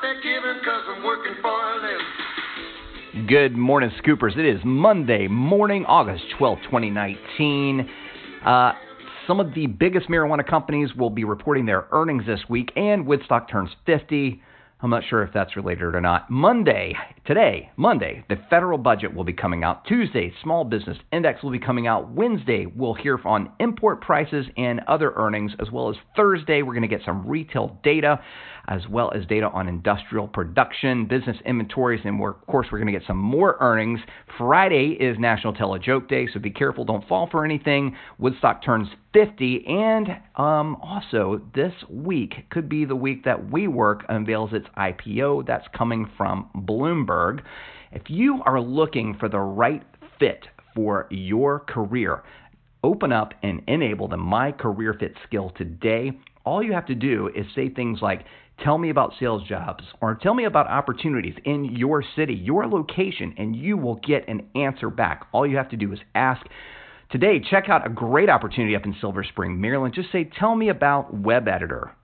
they're giving cause I'm working for. Good morning, Scoopers. It is Monday morning, August 12, 2019. Uh, some of the biggest marijuana companies will be reporting their earnings this week, and Woodstock turns 50. I'm not sure if that's related or not. Monday, today, Monday, the federal budget will be coming out. Tuesday, small business index will be coming out. Wednesday, we'll hear on import prices and other earnings, as well as Thursday, we're going to get some retail data, as well as data on industrial production, business inventories, and of course, we're going to get some more earnings. Friday is National Tell a Joke Day, so be careful, don't fall for anything. Woodstock turns 50, and um, also this week could be the week that WeWork unveils its IPO. That's coming from Bloomberg. If you are looking for the right fit for your career, open up and enable the My Career Fit skill today. All you have to do is say things like, Tell me about sales jobs or tell me about opportunities in your city, your location, and you will get an answer back. All you have to do is ask. Today, check out a great opportunity up in Silver Spring, Maryland. Just say, Tell me about Web Editor